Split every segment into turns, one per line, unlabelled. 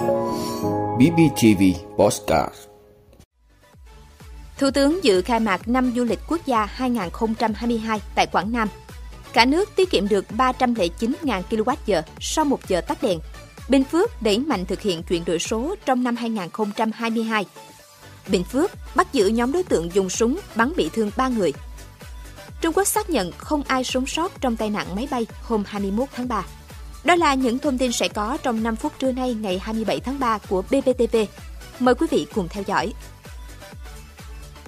BBTV Postcard
Thủ tướng dự khai mạc năm du lịch quốc gia 2022 tại Quảng Nam. Cả nước tiết kiệm được 309.000 kWh sau một giờ tắt đèn. Bình Phước đẩy mạnh thực hiện chuyển đổi số trong năm 2022. Bình Phước bắt giữ nhóm đối tượng dùng súng bắn bị thương 3 người. Trung Quốc xác nhận không ai sống sót trong tai nạn máy bay hôm 21 tháng 3. Đó là những thông tin sẽ có trong 5 phút trưa nay ngày 27 tháng 3 của BBTV. Mời quý vị cùng theo dõi.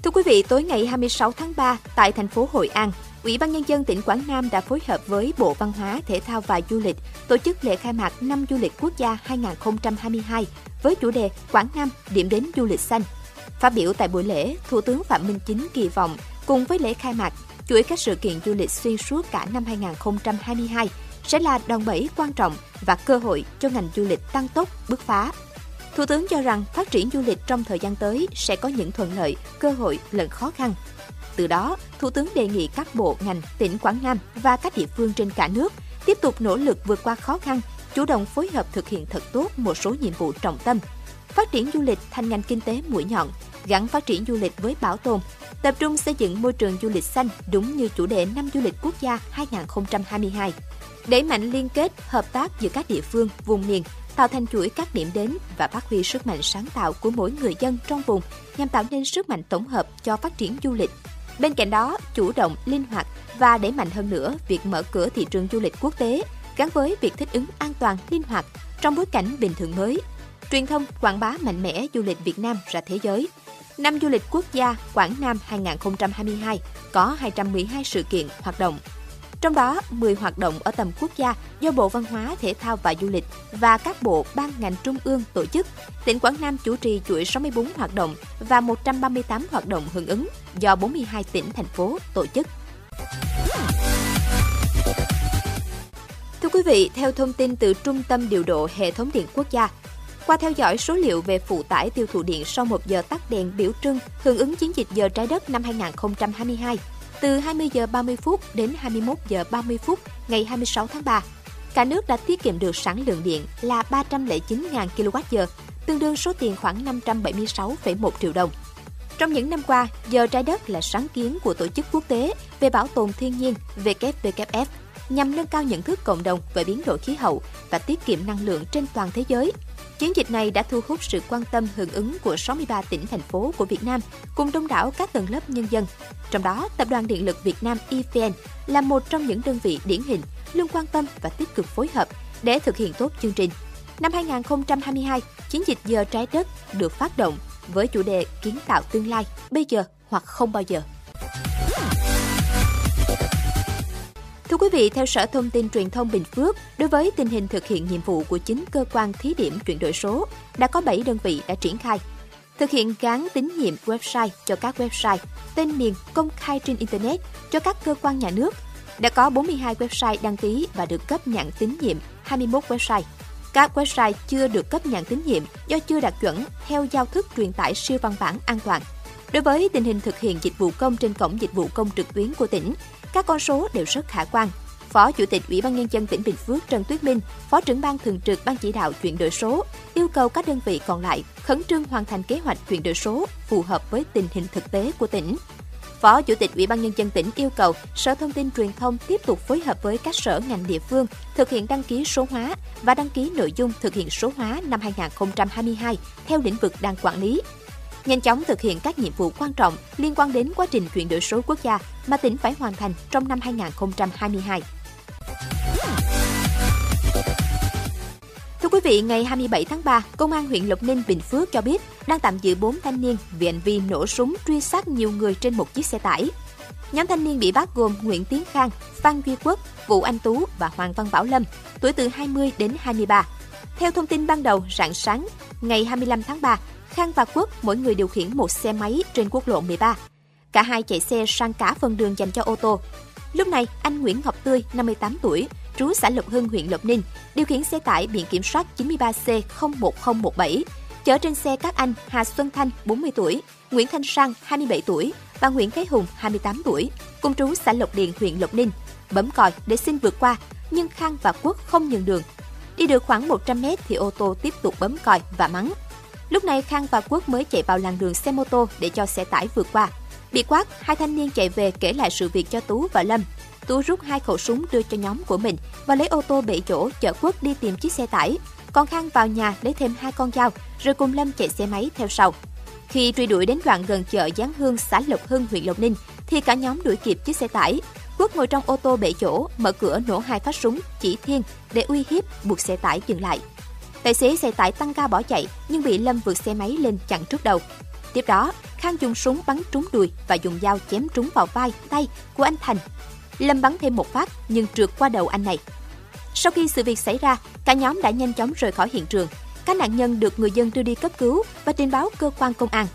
Thưa quý vị, tối ngày 26 tháng 3 tại thành phố Hội An, Ủy ban Nhân dân tỉnh Quảng Nam đã phối hợp với Bộ Văn hóa, Thể thao và Du lịch tổ chức lễ khai mạc năm du lịch quốc gia 2022 với chủ đề Quảng Nam điểm đến du lịch xanh. Phát biểu tại buổi lễ, Thủ tướng Phạm Minh Chính kỳ vọng cùng với lễ khai mạc, chuỗi các sự kiện du lịch xuyên suốt cả năm 2022 sẽ là đòn bẩy quan trọng và cơ hội cho ngành du lịch tăng tốc, bứt phá. Thủ tướng cho rằng phát triển du lịch trong thời gian tới sẽ có những thuận lợi, cơ hội lẫn khó khăn. Từ đó, Thủ tướng đề nghị các bộ ngành, tỉnh Quảng Nam và các địa phương trên cả nước tiếp tục nỗ lực vượt qua khó khăn, chủ động phối hợp thực hiện thật tốt một số nhiệm vụ trọng tâm. Phát triển du lịch thành ngành kinh tế mũi nhọn, gắn phát triển du lịch với bảo tồn, tập trung xây dựng môi trường du lịch xanh đúng như chủ đề năm du lịch quốc gia 2022 đẩy mạnh liên kết, hợp tác giữa các địa phương, vùng miền, tạo thành chuỗi các điểm đến và phát huy sức mạnh sáng tạo của mỗi người dân trong vùng nhằm tạo nên sức mạnh tổng hợp cho phát triển du lịch. Bên cạnh đó, chủ động, linh hoạt và đẩy mạnh hơn nữa việc mở cửa thị trường du lịch quốc tế gắn với việc thích ứng an toàn, linh hoạt trong bối cảnh bình thường mới. Truyền thông quảng bá mạnh mẽ du lịch Việt Nam ra thế giới. Năm du lịch quốc gia Quảng Nam 2022 có 212 sự kiện hoạt động trong đó, 10 hoạt động ở tầm quốc gia do Bộ Văn hóa, Thể thao và Du lịch và các bộ ban ngành trung ương tổ chức. Tỉnh Quảng Nam chủ trì chuỗi 64 hoạt động và 138 hoạt động hưởng ứng do 42 tỉnh, thành phố tổ chức. Thưa quý vị, theo thông tin từ Trung tâm Điều độ Hệ thống Điện Quốc gia, qua theo dõi số liệu về phụ tải tiêu thụ điện sau một giờ tắt đèn biểu trưng hưởng ứng chiến dịch giờ trái đất năm 2022, từ 20 giờ 30 phút đến 21 giờ 30 phút ngày 26 tháng 3. Cả nước đã tiết kiệm được sản lượng điện là 309.000 kWh, tương đương số tiền khoảng 576,1 triệu đồng. Trong những năm qua, giờ trái đất là sáng kiến của Tổ chức Quốc tế về Bảo tồn Thiên nhiên WWF nhằm nâng cao nhận thức cộng đồng về biến đổi khí hậu và tiết kiệm năng lượng trên toàn thế giới – Chiến dịch này đã thu hút sự quan tâm hưởng ứng của 63 tỉnh thành phố của Việt Nam cùng đông đảo các tầng lớp nhân dân. Trong đó, Tập đoàn Điện lực Việt Nam EVN là một trong những đơn vị điển hình luôn quan tâm và tích cực phối hợp để thực hiện tốt chương trình. Năm 2022, chiến dịch giờ trái đất được phát động với chủ đề kiến tạo tương lai bây giờ hoặc không bao giờ. Quý vị, theo Sở Thông tin Truyền thông Bình Phước, đối với tình hình thực hiện nhiệm vụ của chính cơ quan thí điểm chuyển đổi số, đã có 7 đơn vị đã triển khai. Thực hiện gắn tín nhiệm website cho các website, tên miền công khai trên Internet cho các cơ quan nhà nước. Đã có 42 website đăng ký và được cấp nhận tín nhiệm 21 website. Các website chưa được cấp nhận tín nhiệm do chưa đạt chuẩn theo giao thức truyền tải siêu văn bản an toàn. Đối với tình hình thực hiện dịch vụ công trên cổng dịch vụ công trực tuyến của tỉnh, các con số đều rất khả quan. Phó Chủ tịch Ủy ban Nhân dân tỉnh Bình Phước Trần Tuyết Minh, Phó trưởng ban thường trực Ban chỉ đạo chuyển đổi số, yêu cầu các đơn vị còn lại khẩn trương hoàn thành kế hoạch chuyển đổi số phù hợp với tình hình thực tế của tỉnh. Phó Chủ tịch Ủy ban Nhân dân tỉnh yêu cầu Sở Thông tin Truyền thông tiếp tục phối hợp với các sở ngành địa phương thực hiện đăng ký số hóa và đăng ký nội dung thực hiện số hóa năm 2022 theo lĩnh vực đang quản lý, nhanh chóng thực hiện các nhiệm vụ quan trọng liên quan đến quá trình chuyển đổi số quốc gia mà tỉnh phải hoàn thành trong năm 2022. Thưa quý vị, ngày 27 tháng 3, Công an huyện Lộc Ninh, Bình Phước cho biết đang tạm giữ 4 thanh niên vì hành vi nổ súng truy sát nhiều người trên một chiếc xe tải. Nhóm thanh niên bị bắt gồm Nguyễn Tiến Khang, Phan Duy Quốc, Vũ Anh Tú và Hoàng Văn Bảo Lâm, tuổi từ 20 đến 23. Theo thông tin ban đầu, rạng sáng ngày 25 tháng 3, Khang và Quốc mỗi người điều khiển một xe máy trên quốc lộ 13. Cả hai chạy xe sang cả phần đường dành cho ô tô. Lúc này, anh Nguyễn Ngọc Tươi, 58 tuổi, trú xã Lộc Hưng, huyện Lộc Ninh, điều khiển xe tải biển kiểm soát 93C01017, chở trên xe các anh Hà Xuân Thanh, 40 tuổi, Nguyễn Thanh Sang, 27 tuổi và Nguyễn Thế Hùng, 28 tuổi, cùng trú xã Lộc Điền, huyện Lộc Ninh, bấm còi để xin vượt qua, nhưng Khang và Quốc không nhường đường. Đi được khoảng 100 mét thì ô tô tiếp tục bấm còi và mắng. Lúc này Khang và Quốc mới chạy vào làn đường xe mô tô để cho xe tải vượt qua. Bị quát, hai thanh niên chạy về kể lại sự việc cho Tú và Lâm. Tú rút hai khẩu súng đưa cho nhóm của mình và lấy ô tô bảy chỗ chở Quốc đi tìm chiếc xe tải. Còn Khang vào nhà lấy thêm hai con dao, rồi cùng Lâm chạy xe máy theo sau. Khi truy đuổi đến đoạn gần chợ Giáng Hương, xã Lộc Hưng, huyện Lộc Ninh, thì cả nhóm đuổi kịp chiếc xe tải. Quốc ngồi trong ô tô bể chỗ, mở cửa nổ hai phát súng chỉ thiên để uy hiếp buộc xe tải dừng lại. Tài xế xe tải tăng ca bỏ chạy nhưng bị Lâm vượt xe máy lên chặn trước đầu. Tiếp đó, Khang dùng súng bắn trúng đùi và dùng dao chém trúng vào vai, tay của anh Thành. Lâm bắn thêm một phát nhưng trượt qua đầu anh này. Sau khi sự việc xảy ra, cả nhóm đã nhanh chóng rời khỏi hiện trường. Các nạn nhân được người dân đưa đi cấp cứu và trình báo cơ quan công an.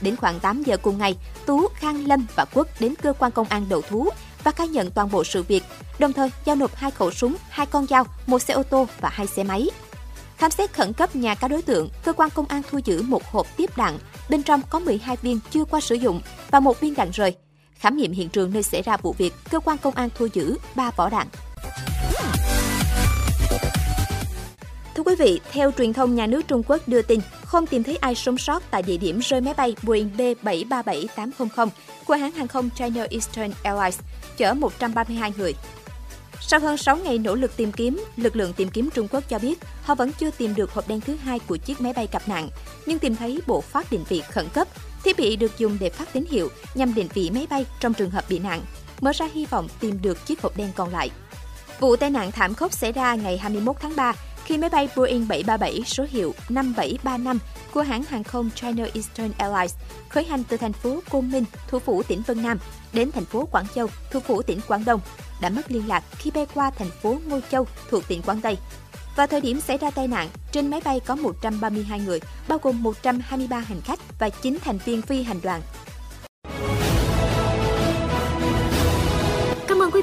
Đến khoảng 8 giờ cùng ngày, Tú, Khang, Lâm và Quốc đến cơ quan công an đầu thú và khai nhận toàn bộ sự việc, đồng thời giao nộp hai khẩu súng, hai con dao, một xe ô tô và hai xe máy. Khám xét khẩn cấp nhà các đối tượng, cơ quan công an thu giữ một hộp tiếp đạn, bên trong có 12 viên chưa qua sử dụng và một viên đạn rời. Khám nghiệm hiện trường nơi xảy ra vụ việc, cơ quan công an thu giữ 3 vỏ đạn. Thưa quý vị, theo truyền thông nhà nước Trung Quốc đưa tin, không tìm thấy ai sống sót tại địa điểm rơi máy bay Boeing B737-800 của hãng hàng không China Eastern Airlines chở 132 người. Sau hơn 6 ngày nỗ lực tìm kiếm, lực lượng tìm kiếm Trung Quốc cho biết họ vẫn chưa tìm được hộp đen thứ hai của chiếc máy bay gặp nạn, nhưng tìm thấy bộ phát định vị khẩn cấp, thiết bị được dùng để phát tín hiệu nhằm định vị máy bay trong trường hợp bị nạn, mở ra hy vọng tìm được chiếc hộp đen còn lại. Vụ tai nạn thảm khốc xảy ra ngày 21 tháng 3 khi máy bay Boeing 737 số hiệu 5735 của hãng hàng không China Eastern Airlines khởi hành từ thành phố Côn Minh, thủ phủ tỉnh Vân Nam, đến thành phố Quảng Châu, thủ phủ tỉnh Quảng Đông, đã mất liên lạc khi bay qua thành phố Ngô Châu thuộc tỉnh Quảng Tây. Vào thời điểm xảy ra tai nạn, trên máy bay có 132 người, bao gồm 123 hành khách và 9 thành viên phi hành đoàn